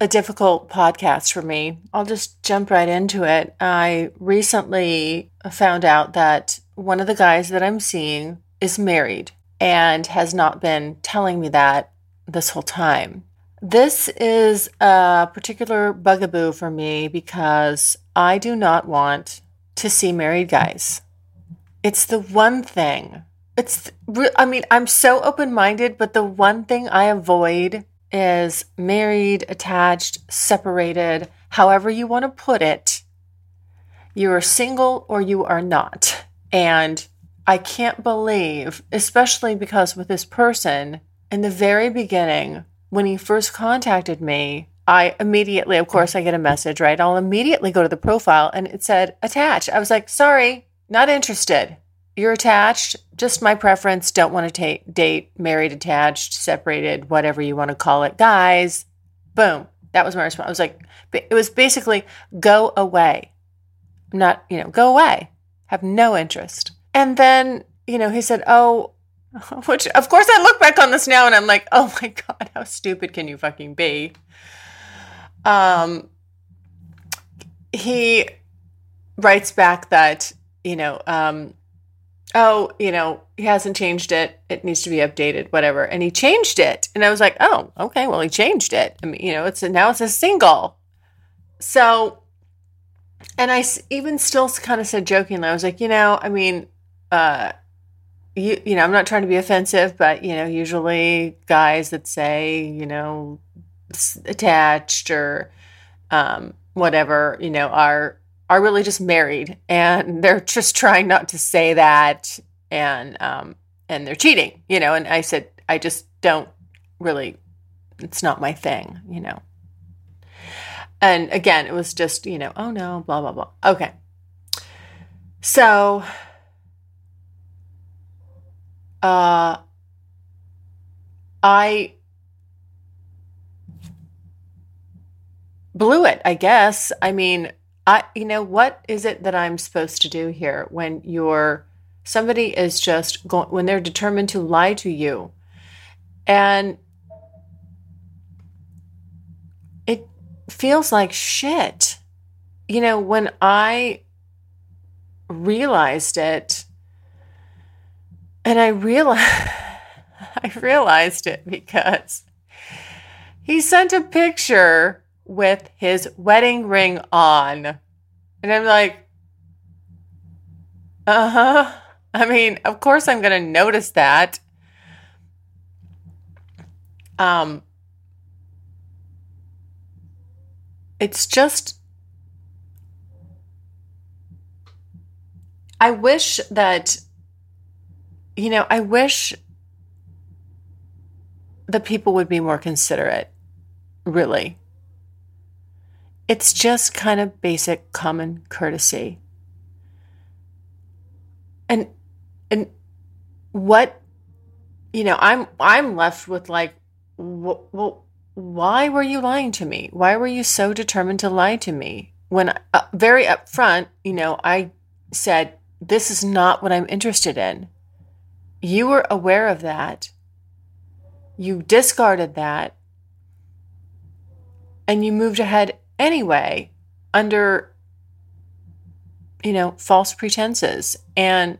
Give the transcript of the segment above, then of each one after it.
a difficult podcast for me. I'll just jump right into it. I recently found out that one of the guys that I'm seeing is married and has not been telling me that this whole time. This is a particular bugaboo for me because I do not want to see married guys. It's the one thing. It's, I mean, I'm so open minded, but the one thing I avoid is married, attached, separated, however you want to put it. You are single or you are not. And I can't believe, especially because with this person, in the very beginning, when he first contacted me, I immediately, of course, I get a message, right? I'll immediately go to the profile and it said attached. I was like, sorry, not interested. You're attached, just my preference. Don't want to ta- date married, attached, separated, whatever you want to call it. Guys, boom. That was my response. I was like, it was basically go away. Not, you know, go away. Have no interest. And then, you know, he said, oh, which of course I look back on this now and I'm like, oh my God, how stupid can you fucking be? Um, he writes back that, you know, um, oh, you know, he hasn't changed it. It needs to be updated, whatever. And he changed it. And I was like, oh, okay, well, he changed it. I mean, you know, it's a, now it's a single. So, and I even still kind of said jokingly, I was like, you know, I mean, uh, you, you know, I'm not trying to be offensive, but, you know, usually guys that say, you know, attached or um, whatever, you know, are are really just married and they're just trying not to say that and um and they're cheating you know and i said i just don't really it's not my thing you know. And again it was just you know oh no blah blah blah. Okay. So uh i blew it i guess. I mean I, you know, what is it that I'm supposed to do here when you're somebody is just going when they're determined to lie to you, and it feels like shit. You know, when I realized it, and I realized I realized it because he sent a picture with his wedding ring on. And I'm like, uh huh. I mean, of course I'm going to notice that. Um, it's just, I wish that, you know, I wish the people would be more considerate, really. It's just kind of basic common courtesy. And and what you know, I'm I'm left with like well, why were you lying to me? Why were you so determined to lie to me? When uh, very upfront, you know, I said this is not what I'm interested in. You were aware of that. You discarded that. And you moved ahead anyway under you know false pretenses. And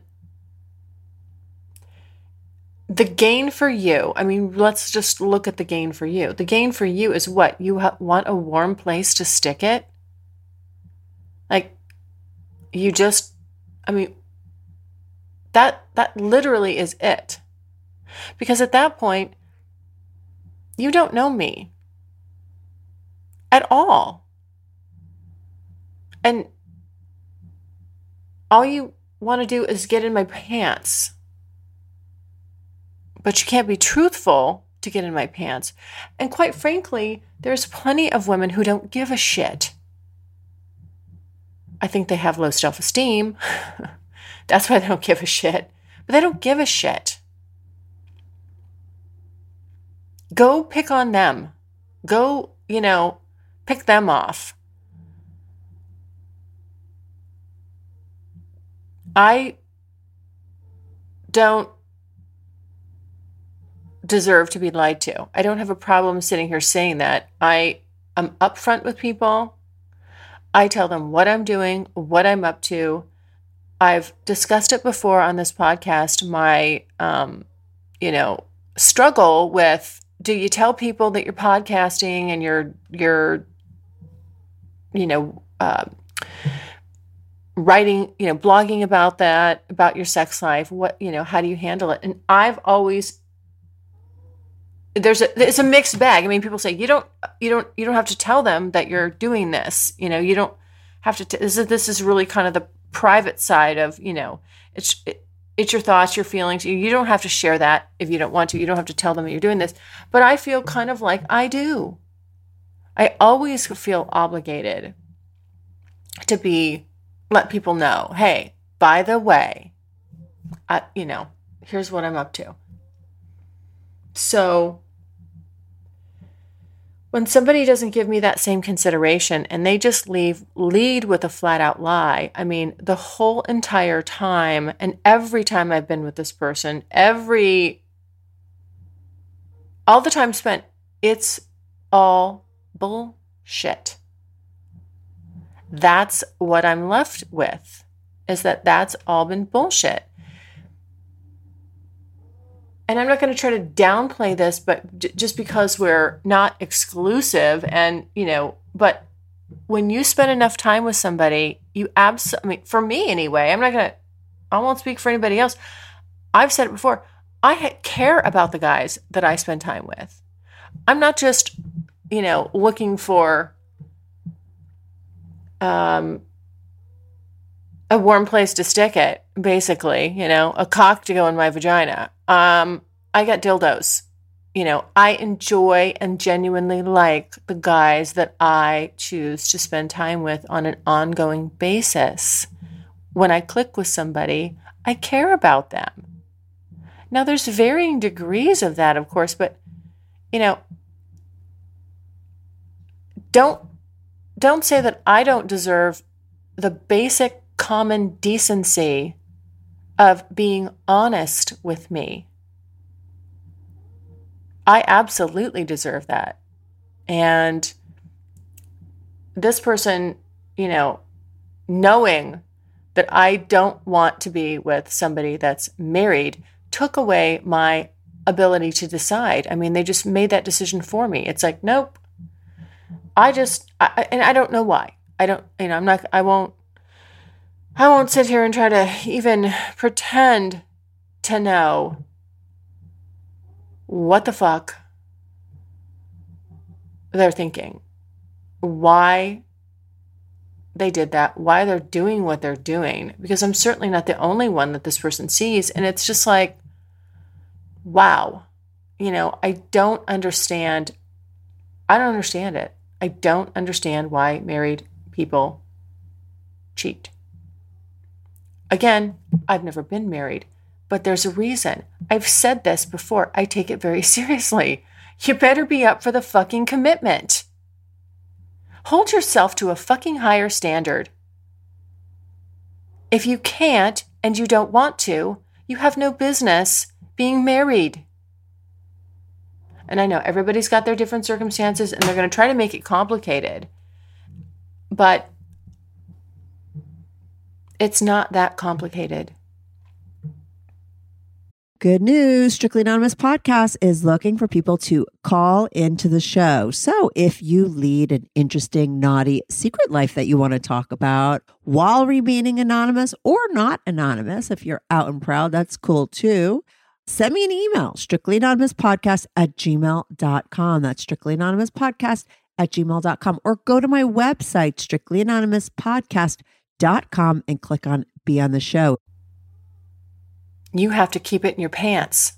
the gain for you i mean let's just look at the gain for you. The gain for you is what? You ha- want a warm place to stick it? Like you just i mean that that literally is it. Because at that point you don't know me at all and all you want to do is get in my pants. But you can't be truthful to get in my pants. And quite frankly, there's plenty of women who don't give a shit. I think they have low self esteem. That's why they don't give a shit. But they don't give a shit. Go pick on them. Go, you know, pick them off. I don't deserve to be lied to. I don't have a problem sitting here saying that. I am upfront with people. I tell them what I'm doing, what I'm up to. I've discussed it before on this podcast. My, um, you know, struggle with do you tell people that you're podcasting and you're you're, you know, uh, writing, you know, blogging about that about your sex life? What you know, how do you handle it? And I've always there's a it's a mixed bag. I mean, people say you don't you don't you don't have to tell them that you're doing this. You know, you don't have to. T- this is this is really kind of the private side of you know it's it, it's your thoughts, your feelings. You, you don't have to share that if you don't want to. You don't have to tell them that you're doing this. But I feel kind of like I do. I always feel obligated to be let people know. Hey, by the way, I, you know, here's what I'm up to. So when somebody doesn't give me that same consideration and they just leave lead with a flat out lie i mean the whole entire time and every time i've been with this person every all the time spent it's all bullshit that's what i'm left with is that that's all been bullshit and I'm not going to try to downplay this, but just because we're not exclusive and, you know, but when you spend enough time with somebody, you absolutely, I mean, for me anyway, I'm not going to, I won't speak for anybody else. I've said it before. I care about the guys that I spend time with. I'm not just, you know, looking for um, a warm place to stick it, basically, you know, a cock to go in my vagina. Um, I got dildos. You know, I enjoy and genuinely like the guys that I choose to spend time with on an ongoing basis. When I click with somebody, I care about them. Now, there's varying degrees of that, of course, but you know, don't don't say that I don't deserve the basic common decency of being honest with me. I absolutely deserve that. And this person, you know, knowing that I don't want to be with somebody that's married took away my ability to decide. I mean, they just made that decision for me. It's like, nope. I just, I, and I don't know why. I don't, you know, I'm not, I won't I won't sit here and try to even pretend to know what the fuck they're thinking, why they did that, why they're doing what they're doing, because I'm certainly not the only one that this person sees. And it's just like, wow, you know, I don't understand. I don't understand it. I don't understand why married people cheat. Again, I've never been married, but there's a reason. I've said this before. I take it very seriously. You better be up for the fucking commitment. Hold yourself to a fucking higher standard. If you can't and you don't want to, you have no business being married. And I know everybody's got their different circumstances and they're going to try to make it complicated. But it's not that complicated. Good news. Strictly Anonymous Podcast is looking for people to call into the show. So if you lead an interesting, naughty secret life that you want to talk about while remaining anonymous or not anonymous, if you're out and proud, that's cool too. Send me an email, strictly anonymous podcast at gmail.com. That's strictly anonymous podcast at gmail.com. Or go to my website, strictly anonymous podcast com and click on Be on the Show. You have to keep it in your pants.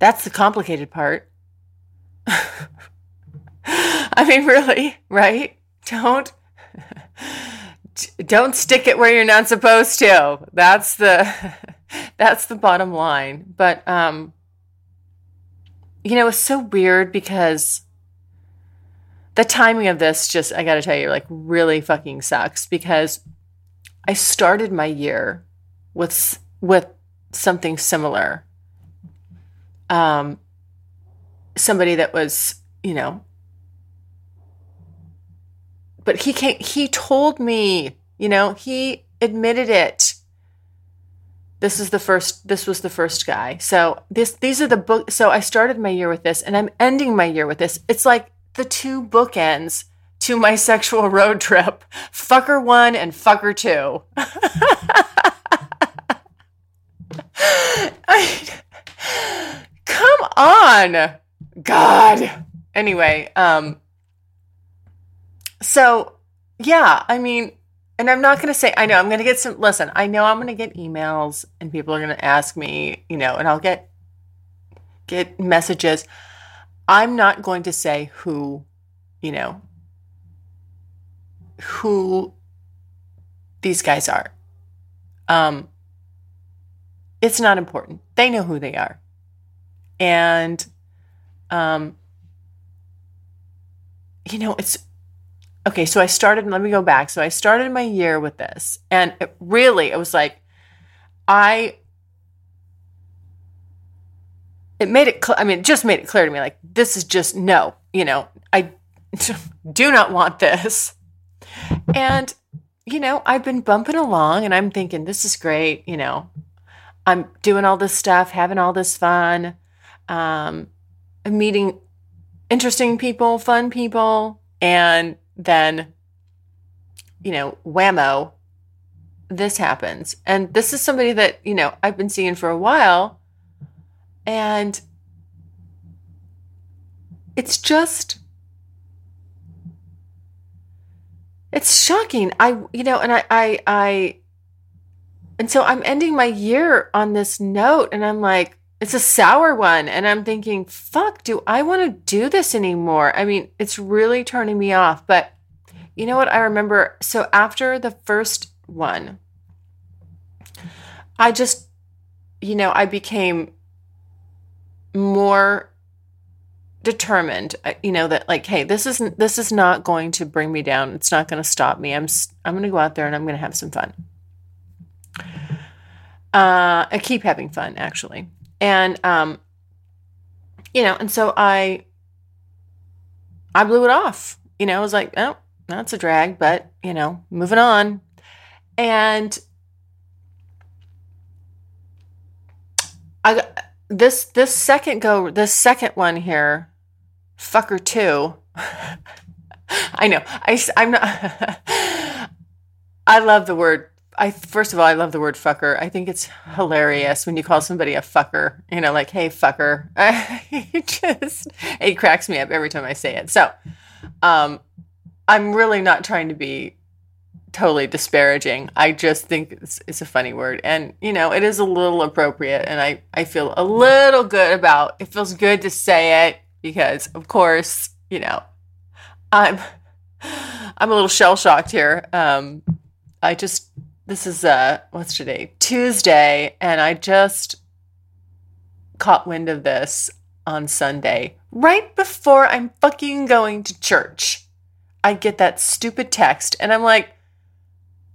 That's the complicated part. I mean, really, right? Don't don't stick it where you're not supposed to. That's the that's the bottom line. But um you know, it's so weird because the timing of this just I got to tell you like really fucking sucks because I started my year with with something similar. Um somebody that was, you know, but he came, he told me, you know, he admitted it. This is the first this was the first guy. So this these are the book so I started my year with this and I'm ending my year with this. It's like the two bookends to my sexual road trip. Fucker 1 and fucker 2. I, come on. God. Anyway, um so, yeah, I mean, and I'm not going to say, I know I'm going to get some, listen, I know I'm going to get emails and people are going to ask me, you know, and I'll get, get messages. I'm not going to say who, you know, who these guys are. Um, it's not important. They know who they are. And, um, you know, it's okay, so I started, let me go back. So I started my year with this. And it really, it was like, I, it made it, cl- I mean, it just made it clear to me like, this is just no, you know, I do not want this. And, you know, I've been bumping along and I'm thinking, this is great. You know, I'm doing all this stuff, having all this fun, um, meeting interesting people, fun people. And then, you know, whammo, this happens. And this is somebody that, you know, I've been seeing for a while. And it's just, it's shocking. I, you know, and I, I, I, and so I'm ending my year on this note, and I'm like, it's a sour one. And I'm thinking, fuck, do I want to do this anymore? I mean, it's really turning me off. But you know what? I remember. So after the first one, I just, you know, I became more determined uh, you know that like hey this isn't this is not going to bring me down it's not going to stop me i'm i'm going to go out there and i'm going to have some fun uh i keep having fun actually and um you know and so i i blew it off. You know i was like oh that's a drag but you know moving on. And i this this second go this second one here fucker two i know i i'm not i love the word I first of all, I love the word fucker. I think it's hilarious when you call somebody a fucker. You know, like, "Hey, fucker." it just it cracks me up every time I say it. So, um, I'm really not trying to be totally disparaging. I just think it's, it's a funny word, and you know, it is a little appropriate, and I I feel a little good about. It feels good to say it because, of course, you know, I'm I'm a little shell shocked here. Um, I just this is uh what's today? Tuesday, and I just caught wind of this on Sunday, right before I'm fucking going to church. I get that stupid text, and I'm like,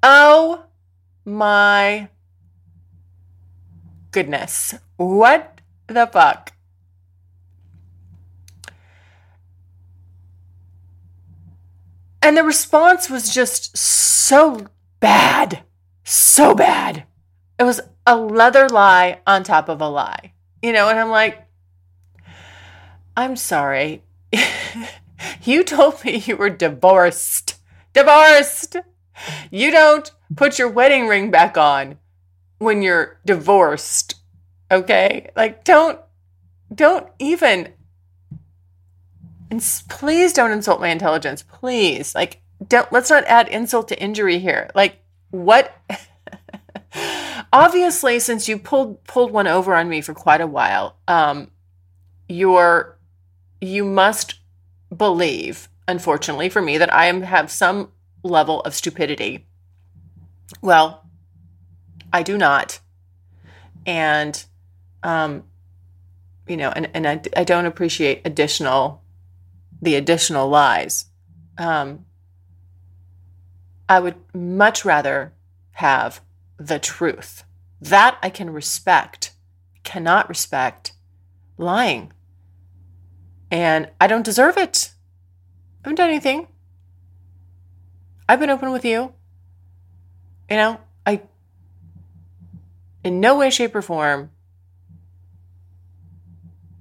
oh my goodness, what the fuck? And the response was just so bad so bad. It was a leather lie on top of a lie. You know, and I'm like, I'm sorry. you told me you were divorced. Divorced. You don't put your wedding ring back on when you're divorced. Okay? Like don't don't even and please don't insult my intelligence. Please. Like don't let's not add insult to injury here. Like what obviously since you pulled pulled one over on me for quite a while um you're you must believe, unfortunately for me, that I am, have some level of stupidity. Well, I do not. And, um, you know, and, and I, I don't appreciate additional, the additional lies. Um, I would much rather have the truth. That I can respect, cannot respect lying. And I don't deserve it. I haven't done anything. I've been open with you. You know, I, in no way, shape, or form,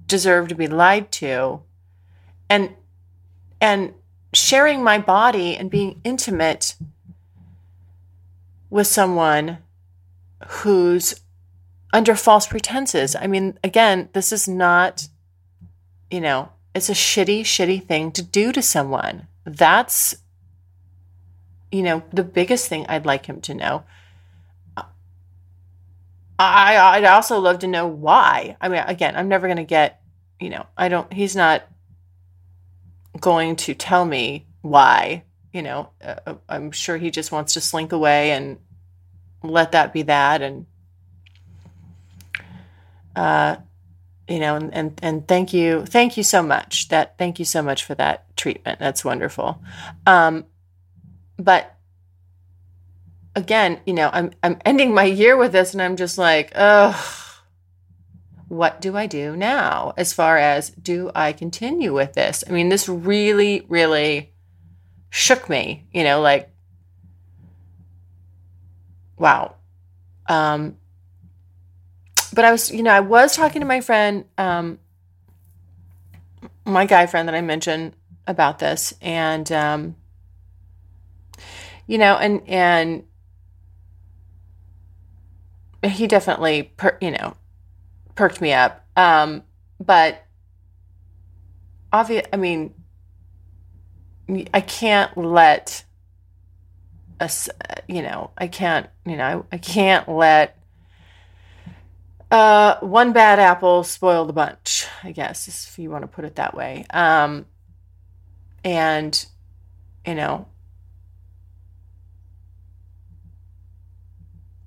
deserve to be lied to. And, and sharing my body and being intimate with someone who's under false pretenses. I mean, again, this is not, you know, it's a shitty, shitty thing to do to someone. That's, you know, the biggest thing I'd like him to know. I, I'd also love to know why. I mean, again, I'm never going to get, you know, I don't, he's not going to tell me why, you know, uh, I'm sure he just wants to slink away and let that be that. And, uh, you know, and, and, and thank you. Thank you so much that, thank you so much for that treatment. That's wonderful. Um, but again, you know, I'm, I'm ending my year with this and I'm just like, oh, what do I do now as far as do I continue with this? I mean, this really, really shook me, you know, like, wow. Um, but I was, you know, I was talking to my friend, um, my guy friend that I mentioned about this, and, um, you know, and, and, he definitely, per, you know, perked me up. Um, but obvious, I mean, I can't let us, you know, I can't, you know, I, I can't let uh, one bad apple spoil the bunch, I guess, if you want to put it that way. Um, and, you know,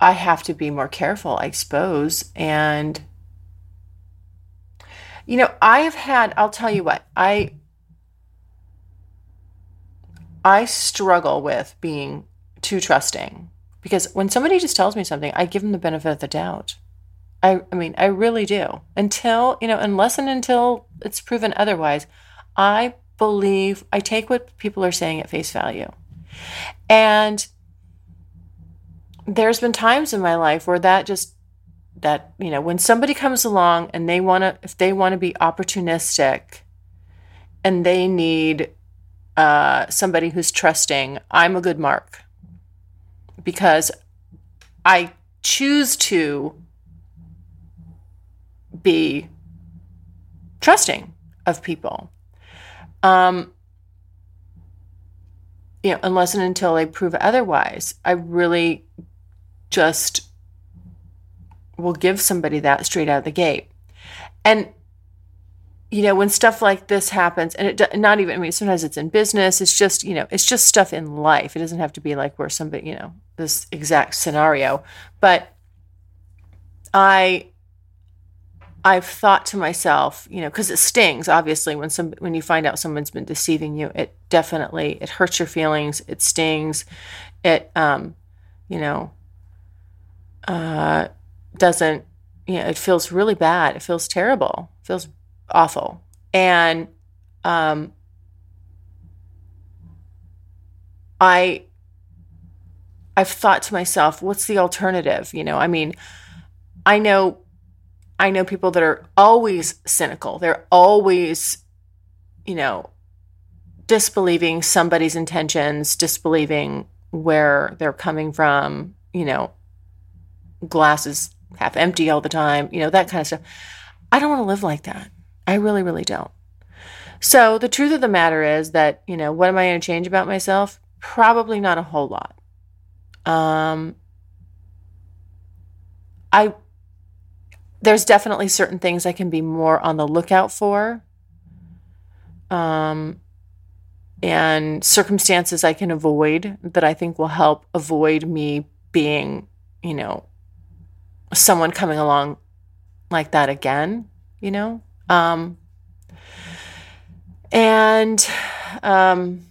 I have to be more careful, I suppose. And, you know, I have had, I'll tell you what, I I struggle with being too trusting because when somebody just tells me something, I give them the benefit of the doubt. I, I mean, I really do. Until, you know, unless and until it's proven otherwise, I believe, I take what people are saying at face value. And there's been times in my life where that just that you know when somebody comes along and they want to if they want to be opportunistic and they need uh, somebody who's trusting i'm a good mark because i choose to be trusting of people um you know unless and until they prove otherwise i really just will give somebody that straight out of the gate. And you know, when stuff like this happens, and it not even, I mean, sometimes it's in business, it's just, you know, it's just stuff in life. It doesn't have to be like where somebody, you know, this exact scenario. But I, I've thought to myself, you know, because it stings. Obviously, when some when you find out someone's been deceiving you, it definitely it hurts your feelings. It stings. It, um, you know, uh, doesn't, you know, it feels really bad. It feels terrible. It feels awful. And um, I, I've thought to myself, what's the alternative? You know, I mean, I know, I know people that are always cynical. They're always, you know, disbelieving somebody's intentions, disbelieving where they're coming from, you know, glasses half empty all the time, you know, that kind of stuff. I don't want to live like that. I really, really don't. So the truth of the matter is that, you know, what am I going to change about myself? Probably not a whole lot. Um, I, there's definitely certain things I can be more on the lookout for. um, and circumstances I can avoid that I think will help avoid me being, you know, someone coming along like that again, you know? Um, and um,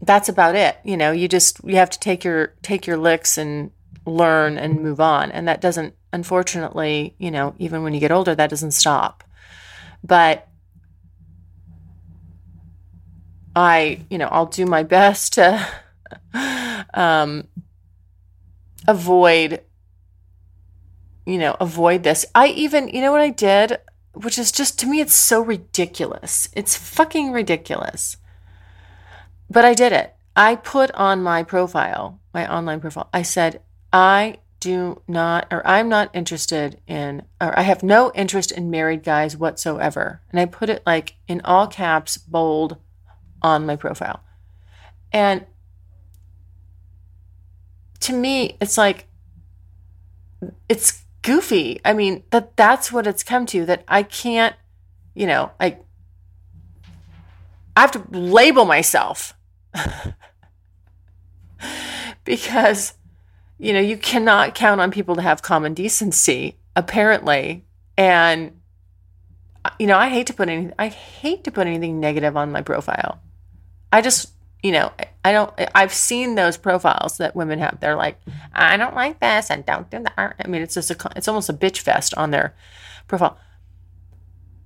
that's about it. You know, you just you have to take your take your licks and learn and move on. And that doesn't unfortunately, you know, even when you get older, that doesn't stop. But I, you know, I'll do my best to um, avoid, you know, avoid this. I even, you know what I did, which is just to me, it's so ridiculous. It's fucking ridiculous. But I did it. I put on my profile, my online profile, I said, I do not, or I'm not interested in, or I have no interest in married guys whatsoever. And I put it like in all caps, bold on my profile. And to me, it's like, it's goofy. I mean, that that's what it's come to that I can't, you know, I I have to label myself because you know, you cannot count on people to have common decency, apparently. And you know, I hate to put any I hate to put anything negative on my profile. I just, you know, I don't I've seen those profiles that women have. They're like, I don't like this and don't do that. I mean, it's just a it's almost a bitch fest on their profile.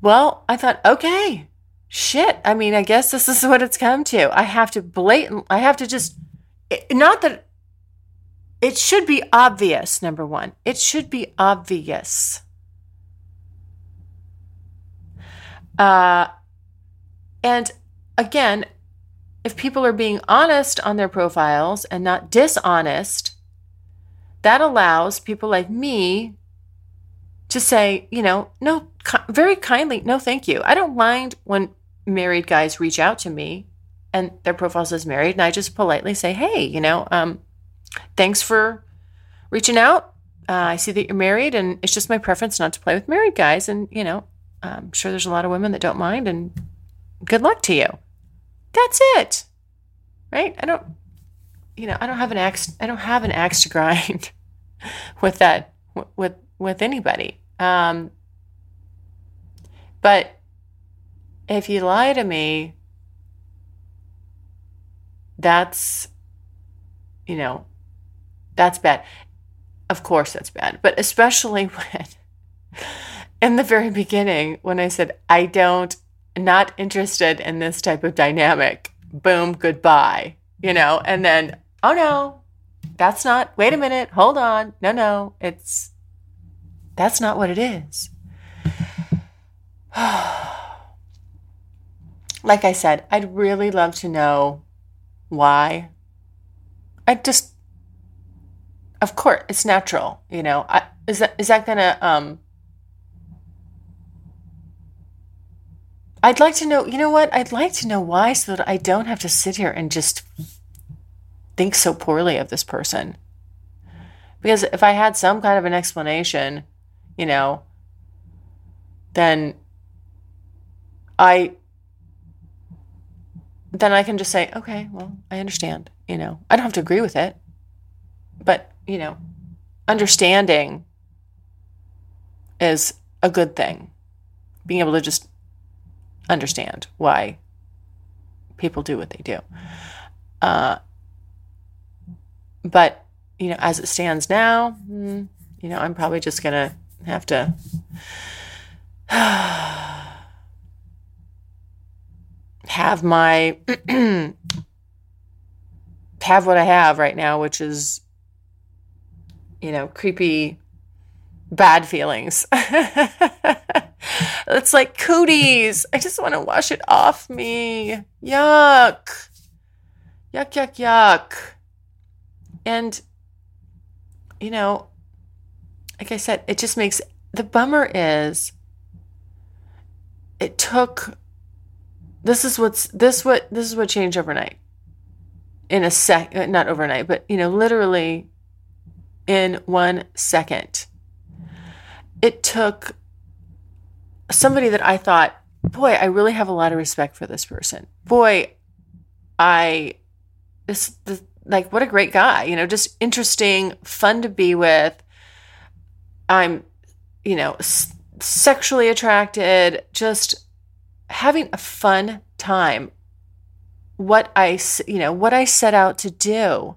Well, I thought, okay, shit. I mean, I guess this is what it's come to. I have to blatant I have to just not that it should be obvious, number one. It should be obvious. Uh, and again, if people are being honest on their profiles and not dishonest, that allows people like me to say, you know, no, very kindly, no, thank you. I don't mind when married guys reach out to me and their profile says married, and I just politely say, hey, you know, um, thanks for reaching out. Uh, I see that you're married, and it's just my preference not to play with married guys. And, you know, I'm sure there's a lot of women that don't mind, and good luck to you. That's it. Right? I don't, you know, I don't have an axe, I don't have an axe to grind with that, with, with anybody. Um, but if you lie to me, that's, you know, that's bad. Of course, that's bad. But especially when, in the very beginning, when I said, I don't, not interested in this type of dynamic, boom, goodbye, you know, and then, oh no, that's not, wait a minute, hold on. No, no, it's, that's not what it is. like I said, I'd really love to know why. I just of course, it's natural. You know, I, is that is that gonna? Um, I'd like to know. You know what? I'd like to know why, so that I don't have to sit here and just think so poorly of this person. Because if I had some kind of an explanation, you know, then I then I can just say, okay, well, I understand. You know, I don't have to agree with it, but you know, understanding is a good thing. Being able to just understand why people do what they do. Uh, but, you know, as it stands now, hmm, you know, I'm probably just to have to have my have what I have right now, which is you know, creepy, bad feelings. it's like cooties. I just want to wash it off me. Yuck. Yuck, yuck, yuck. And, you know, like I said, it just makes the bummer is it took this is what's this what this is what changed overnight in a sec uh, not overnight but you know literally in one second. It took somebody that I thought, boy, I really have a lot of respect for this person. Boy, I this, this like what a great guy, you know, just interesting, fun to be with. I'm, you know, s- sexually attracted, just having a fun time. What I, you know, what I set out to do.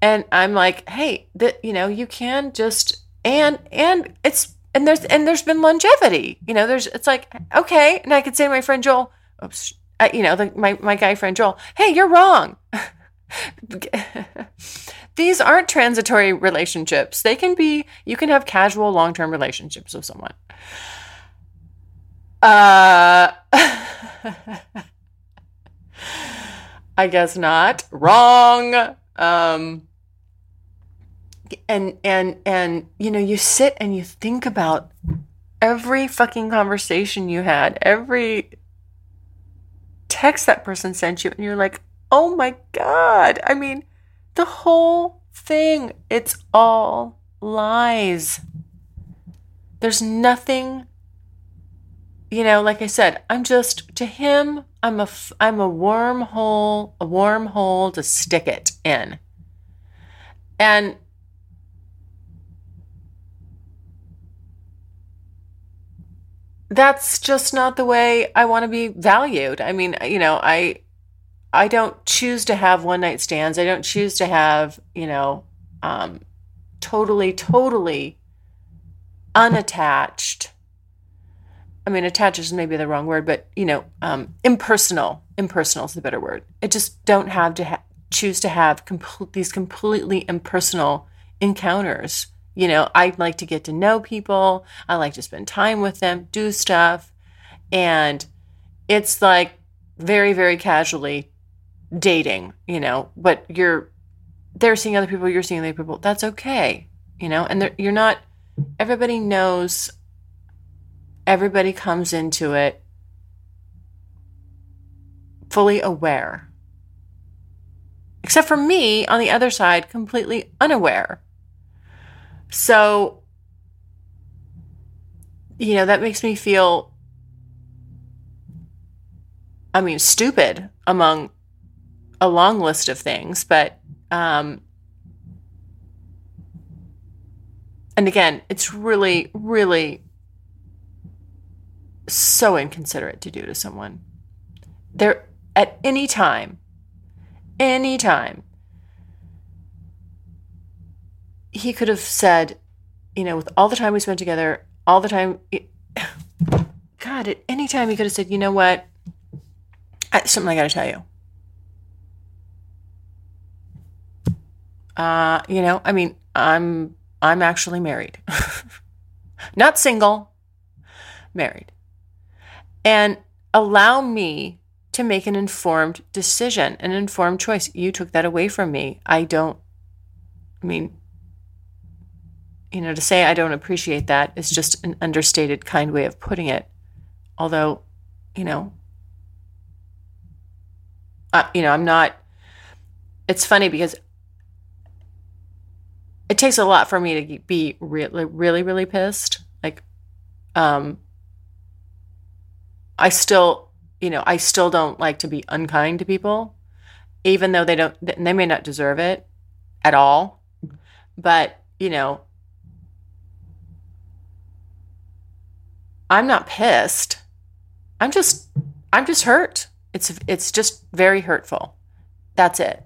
And i'm like hey that you know you can just and and it's and there's and there's been longevity you know there's it's like okay and i could say to my friend joel oops I, you know the, my, my guy friend joel hey you're wrong. These aren't transitory relationships. They can be you can have casual long-term relationships with someone. Uh i guess not. Wrong. Um and and and you know you sit and you think about every fucking conversation you had every text that person sent you and you're like oh my god. I mean the whole thing it's all lies. There's nothing you know like i said i'm just to him i'm a i'm a wormhole a wormhole to stick it in. And that's just not the way I want to be valued. I mean, you know, I I don't choose to have one night stands. I don't choose to have, you know, um, totally, totally unattached. I mean, attached is maybe the wrong word, but you know, um, impersonal. Impersonal is the better word. I just don't have to ha- choose to have complete these completely impersonal encounters you know, I like to get to know people. I like to spend time with them, do stuff. And it's like very, very casually dating, you know, but you're, they're seeing other people, you're seeing other people. That's okay, you know, and you're not, everybody knows, everybody comes into it fully aware. Except for me on the other side, completely unaware so, you know, that makes me feel, I mean, stupid among a long list of things, but, um, and again, it's really, really so inconsiderate to do to someone. There, at any time, any time, he could have said, you know, with all the time we spent together, all the time, it, God, at any time he could have said, you know what, I, something I got to tell you. Uh, you know, I mean, I'm I'm actually married, not single, married, and allow me to make an informed decision, an informed choice. You took that away from me. I don't. I mean, you know, to say I don't appreciate that is just an understated, kind way of putting it. Although, you know, uh, you know, I'm not. It's funny because it takes a lot for me to be really, really, really pissed. Like, um, I still, you know, I still don't like to be unkind to people, even though they don't, they may not deserve it at all. But, you know, I'm not pissed. I'm just I'm just hurt. It's it's just very hurtful. That's it.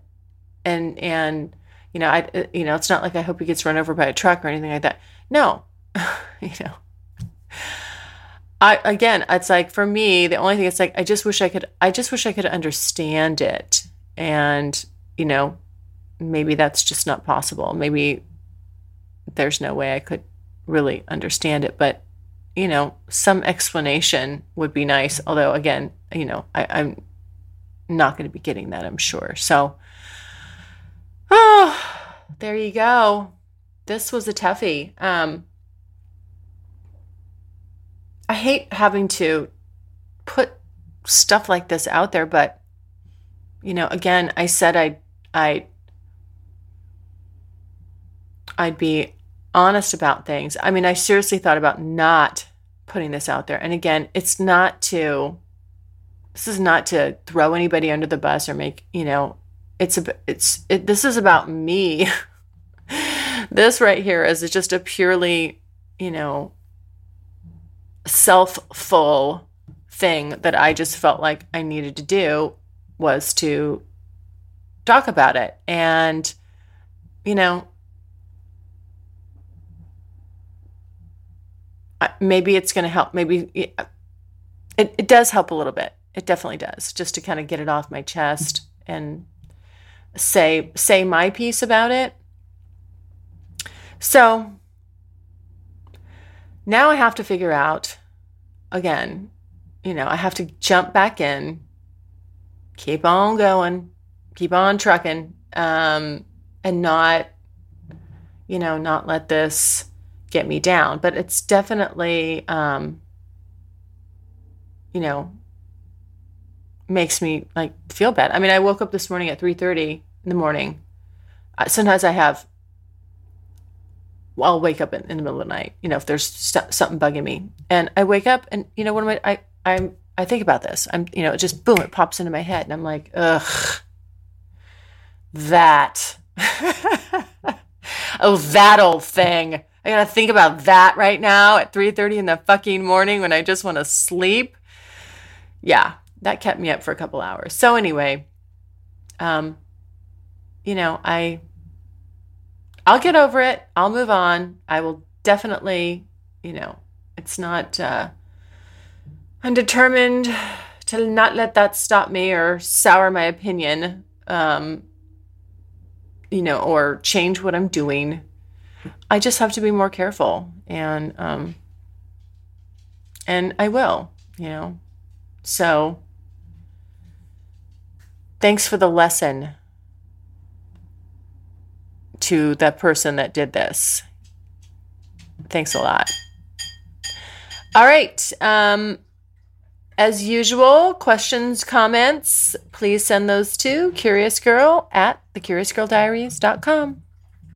And and you know, I you know, it's not like I hope he gets run over by a truck or anything like that. No. you know. I again, it's like for me, the only thing it's like I just wish I could I just wish I could understand it. And, you know, maybe that's just not possible. Maybe there's no way I could really understand it, but you know, some explanation would be nice. Although, again, you know, I, I'm not going to be getting that, I'm sure. So, oh, there you go. This was a toughie. Um, I hate having to put stuff like this out there, but you know, again, I said I I I'd be honest about things. I mean, I seriously thought about not putting this out there. And again, it's not to this is not to throw anybody under the bus or make, you know, it's a it's it, this is about me. this right here is just a purely, you know, self-full thing that I just felt like I needed to do was to talk about it. And you know, maybe it's going to help. Maybe it, it does help a little bit. It definitely does, just to kind of get it off my chest and say say my piece about it. So now I have to figure out again, you know, I have to jump back in, keep on going, keep on trucking, um, and not, you know, not let this get me down. But it's definitely, um, you know, makes me like feel bad. I mean, I woke up this morning at 3:30 in the morning. Sometimes I have I'll wake up in, in, the middle of the night, you know, if there's st- something bugging me. And I wake up and you know what am I I I'm I think about this. I'm you know, it just boom, it pops into my head and I'm like, "Ugh. That. oh, that old thing. I gotta think about that right now at 3:30 in the fucking morning when I just want to sleep. Yeah, that kept me up for a couple hours. So anyway, um, you know, I I'll get over it. I'll move on. I will definitely, you know, it's not uh I'm determined to not let that stop me or sour my opinion. Um you know, or change what I'm doing I just have to be more careful and um and I will, you know. So thanks for the lesson to the person that did this. Thanks a lot. All right. Um, as usual, questions, comments, please send those to curiousgirl at thecuriousgirldiaries.com.